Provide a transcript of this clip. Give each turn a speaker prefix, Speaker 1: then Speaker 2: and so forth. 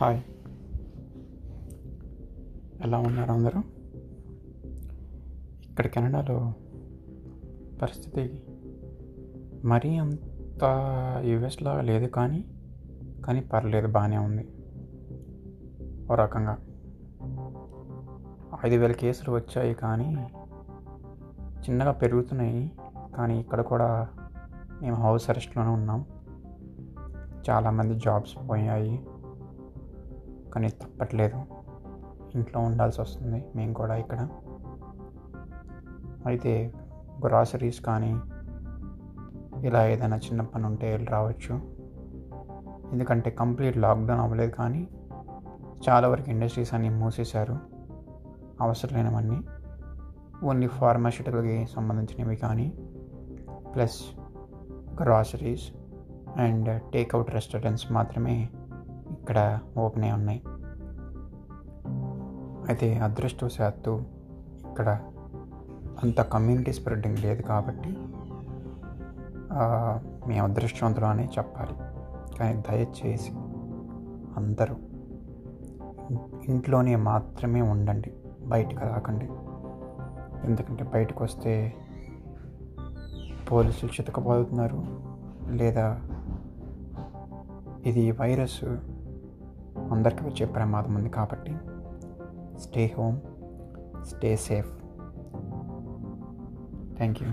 Speaker 1: Hi. ఎలా ఉన్నారు అందరూ? ఇక్కడ కెనడాలో పరిస్థితి మరీ అంత యుఎస్లా లేదు కానీ కానీ పర్లేదు బాగానే ఉంది. ఓ రకంగా. ఐదు వేల కేసులు వచ్చాయి కానీ చిన్నగా పెరుగుతున్నాయి కానీ ఇక్కడ కూడా మేము హౌస్ అరెస్ట్లోనే ఉన్నాం. చాలామంది జాబ్స్ పోయాయి. కానీ తప్పట్లేదు. ఇంట్లో ఉండాల్సి వస్తుంది. మేము కూడా ఇక్కడ. అయితే గ్రాసరీస్ కానీ ఇలా ఏదైనా చిన్న పని ఉంటే రావచ్చు. ఎందుకంటే కంప్లీట్ లాక్డౌన్ అవ్వలేదు కానీ చాలా వరకు ఇండస్ట్రీస్ అన్నీ మూసేశారు. అవసరమైనవన్నీ. ఓన్లీ ఫార్మాసిటికల్కి సంబంధించినవి కానీ plus groceries and takeout restaurants మాత్రమే ఇక్కడ ఓపెన్ అయి ఉన్నాయి. అయితే అదృష్టవశాత్తు ఇక్కడ అంత కమ్యూనిటీ స్ప్రెడ్డింగ్ లేదు కాబట్టి మేము అదృష్టవంతులు అనే చెప్పాలి. కానీ దయచేసి అందరూ ఇంట్లోనే మాత్రమే ఉండండి బయటకు రాకండి. ఎందుకంటే బయటకు వస్తే పోలీసులు చితకపోతున్నారు లేదా ఇది వైరస్ అందరికీ వచ్చే ప్రమాదం ఉంది కాబట్టి stay home stay safe thank you